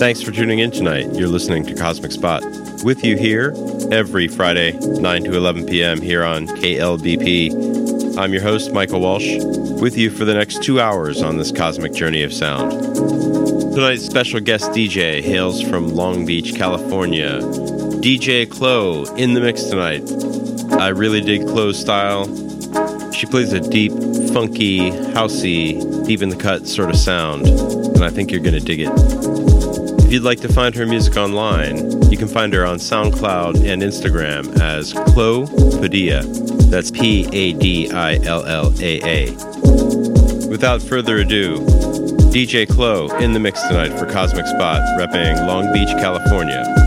Thanks for tuning in tonight. You're listening to Cosmic Spot. With you here every Friday, 9 to 11 p.m. here on KLBP. I'm your host, Michael Walsh, with you for the next two hours on this cosmic journey of sound. Tonight's special guest DJ hails from Long Beach, California. DJ Chloe in the mix tonight. I really dig Chloe's style. She plays a deep, funky, housey, deep in the cut sort of sound, and I think you're going to dig it. If you'd like to find her music online, you can find her on SoundCloud and Instagram as Chloe Padilla. That's P A D I L L A A. Without further ado, DJ Chloe in the mix tonight for Cosmic Spot, repping Long Beach, California.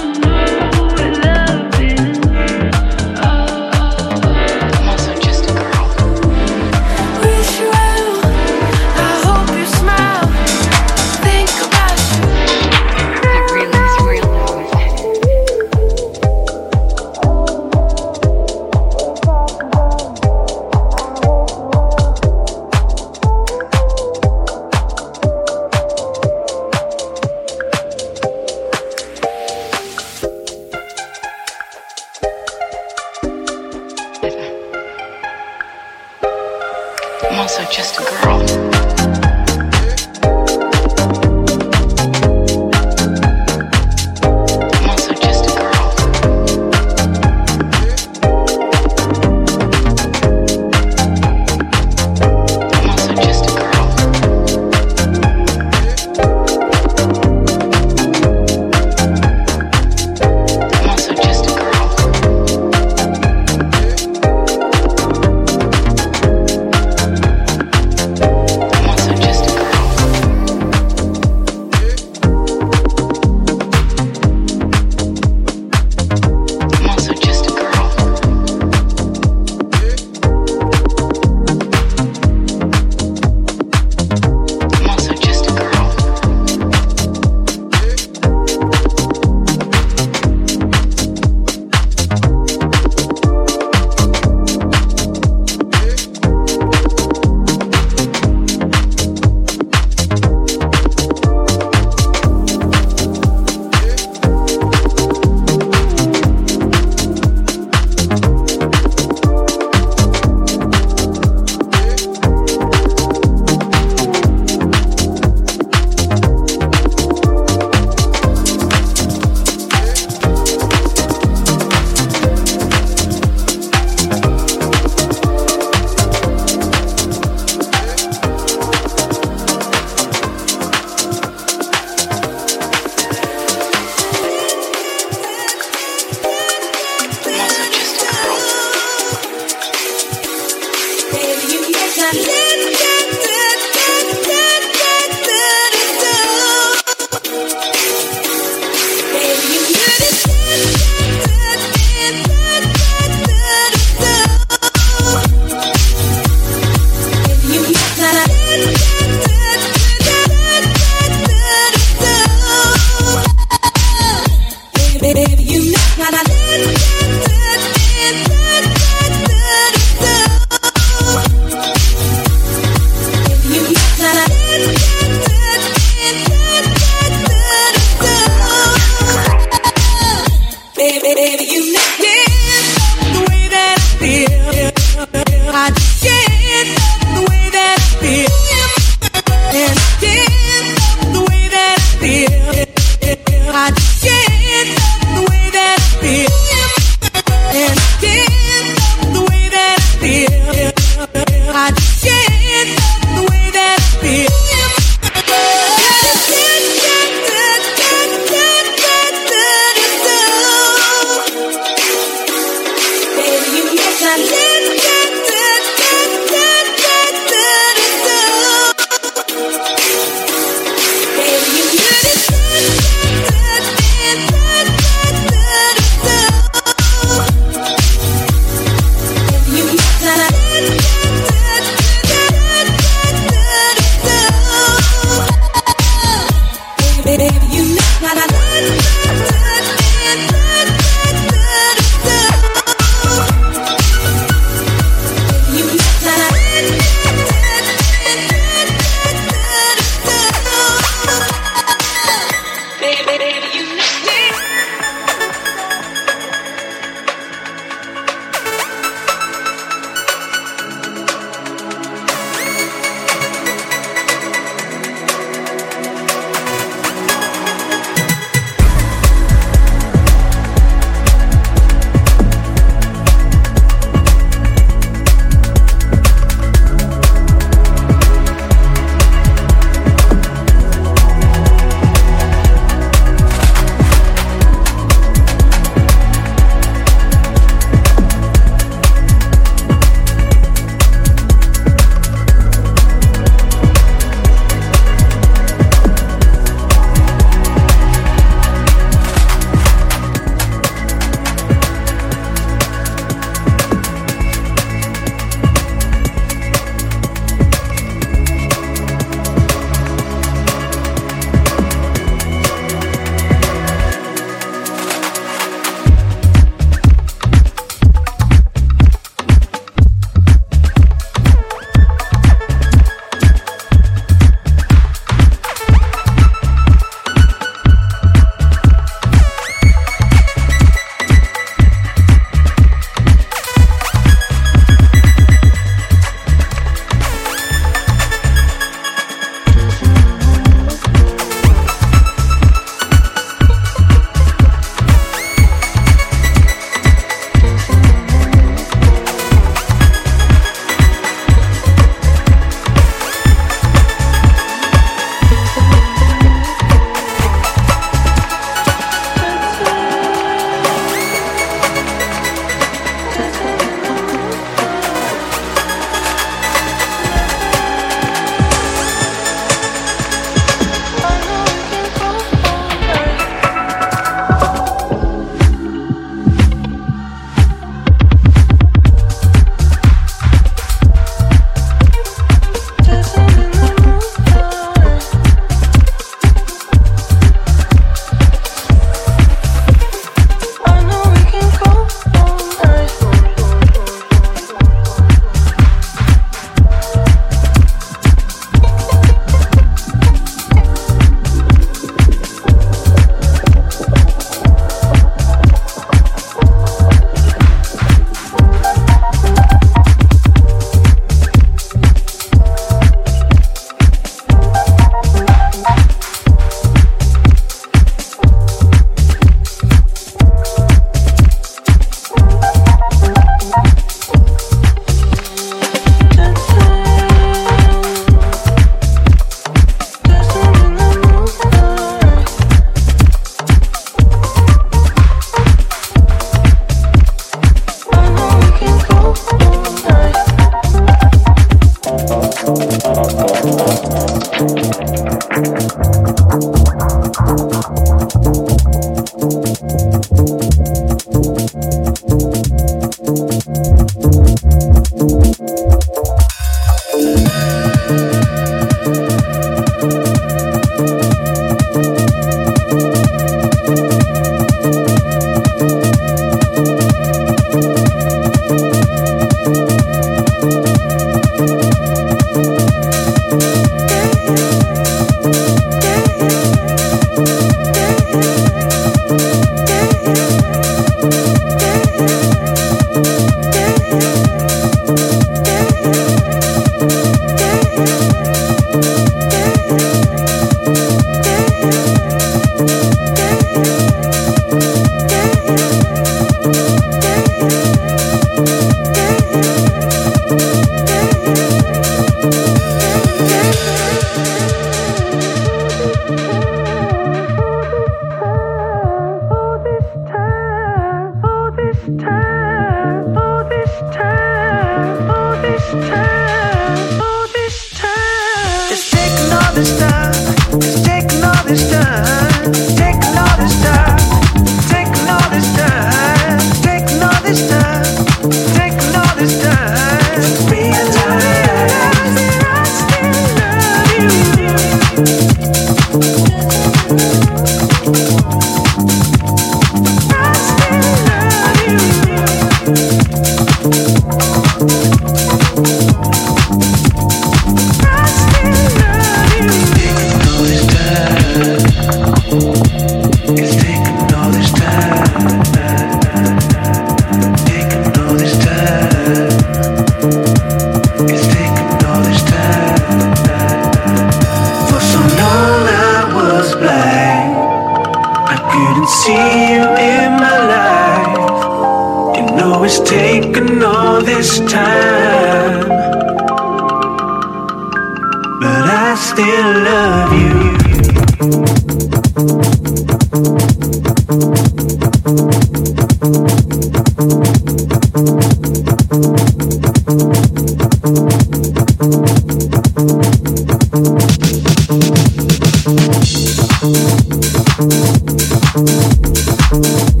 Música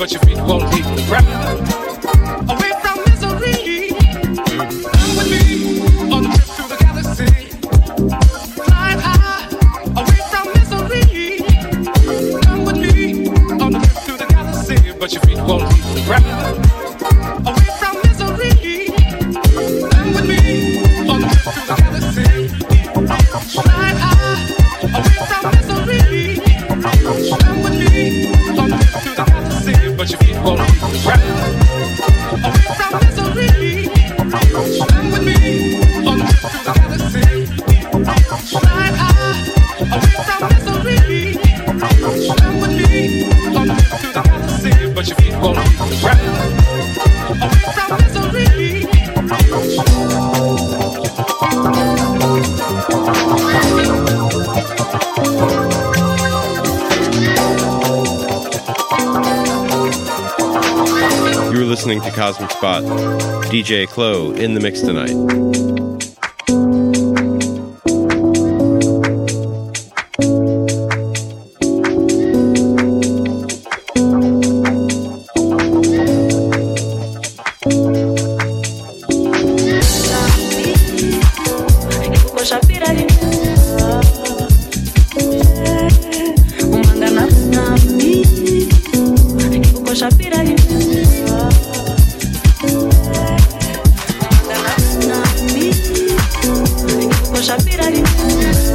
but your feet won't leave the ground. Cosmic Spot. DJ Chlo in the mix tonight. Thank.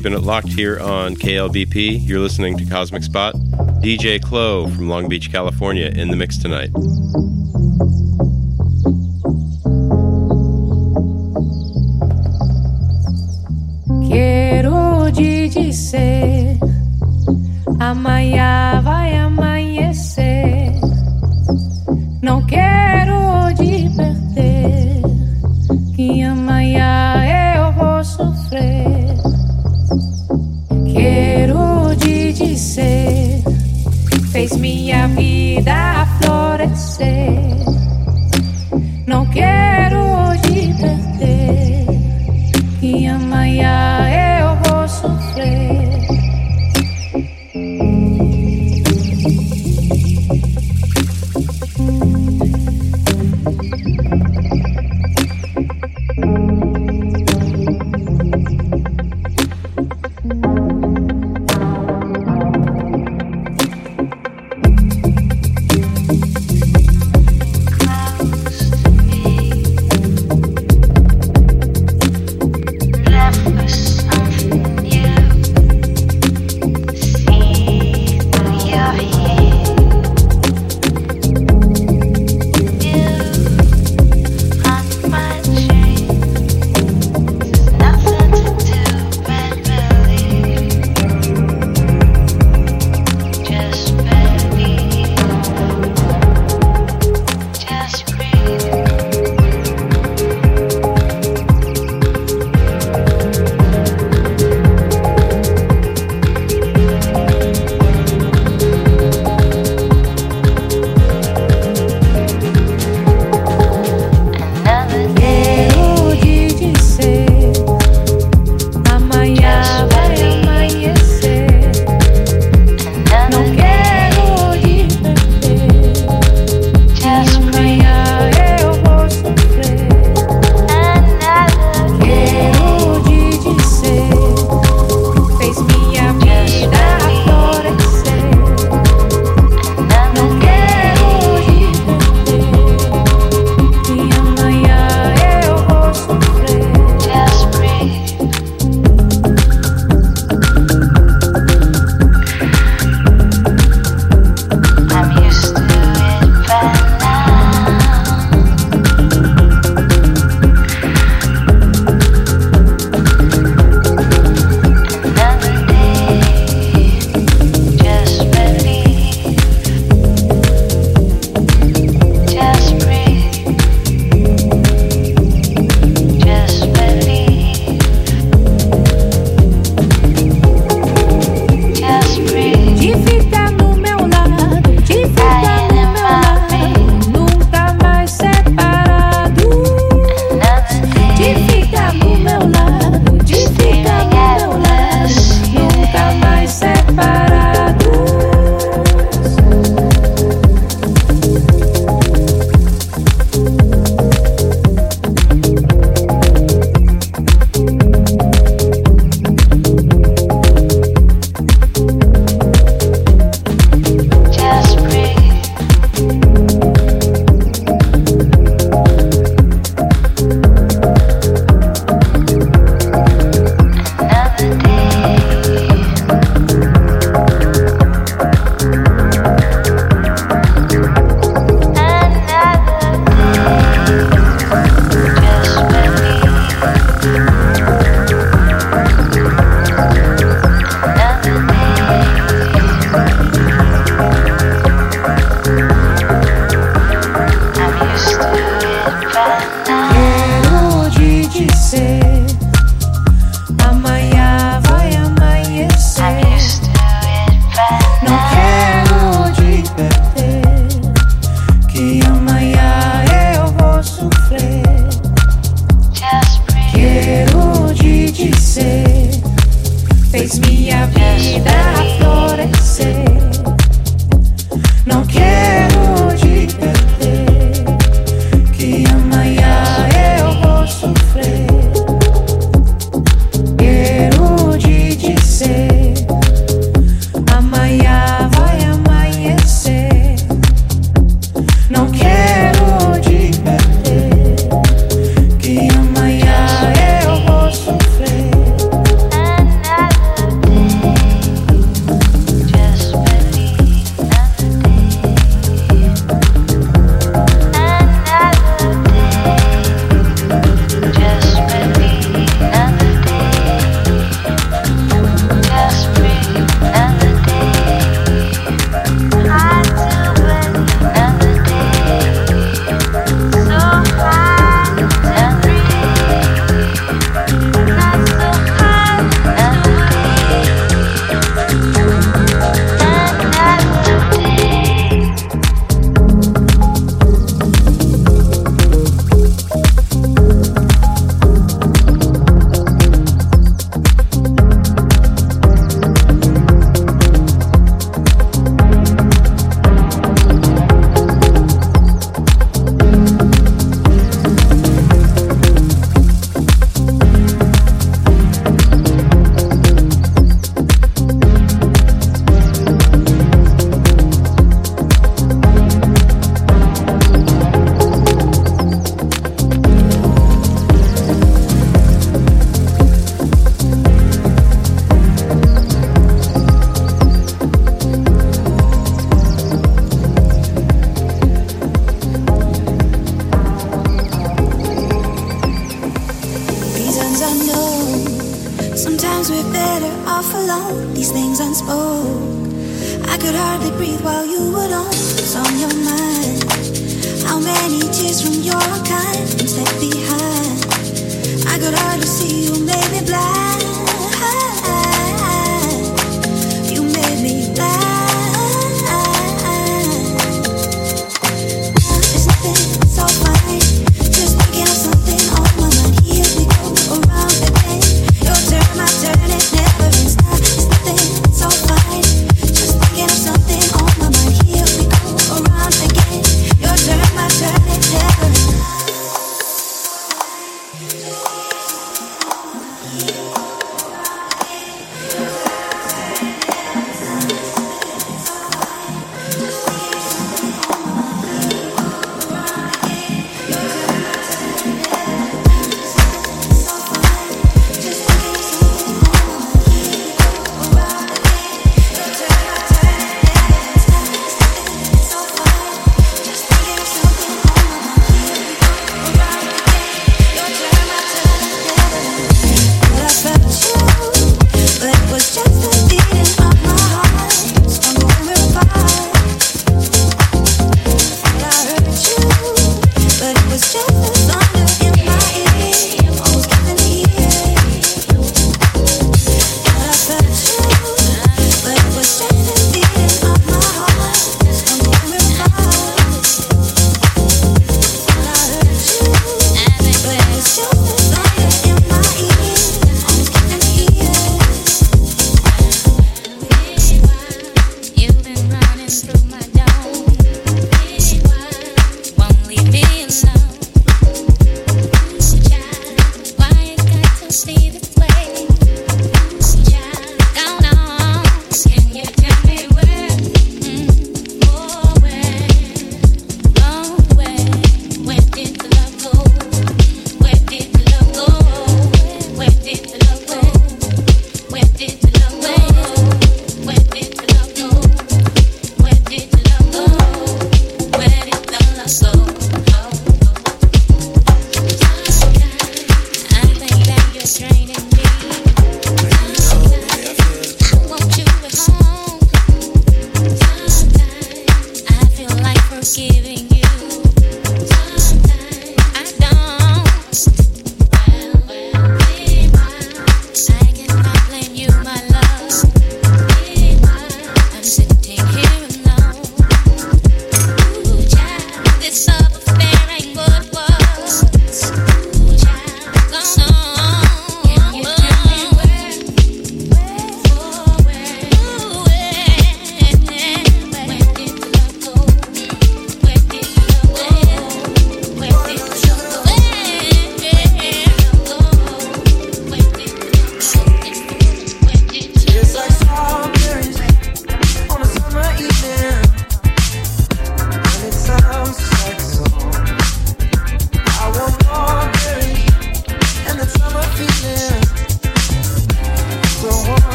keeping it locked here on KLBP. You're listening to Cosmic Spot. DJ Chlo from Long Beach, California, in the mix tonight. Quiero dizer amanhã she's from your kind, I'm step behind. I could hardly see you, made me blind.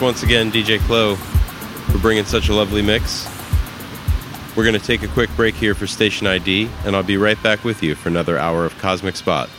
Once again, DJ Chlo, for bringing such a lovely mix. We're going to take a quick break here for station ID, and I'll be right back with you for another hour of Cosmic Spot.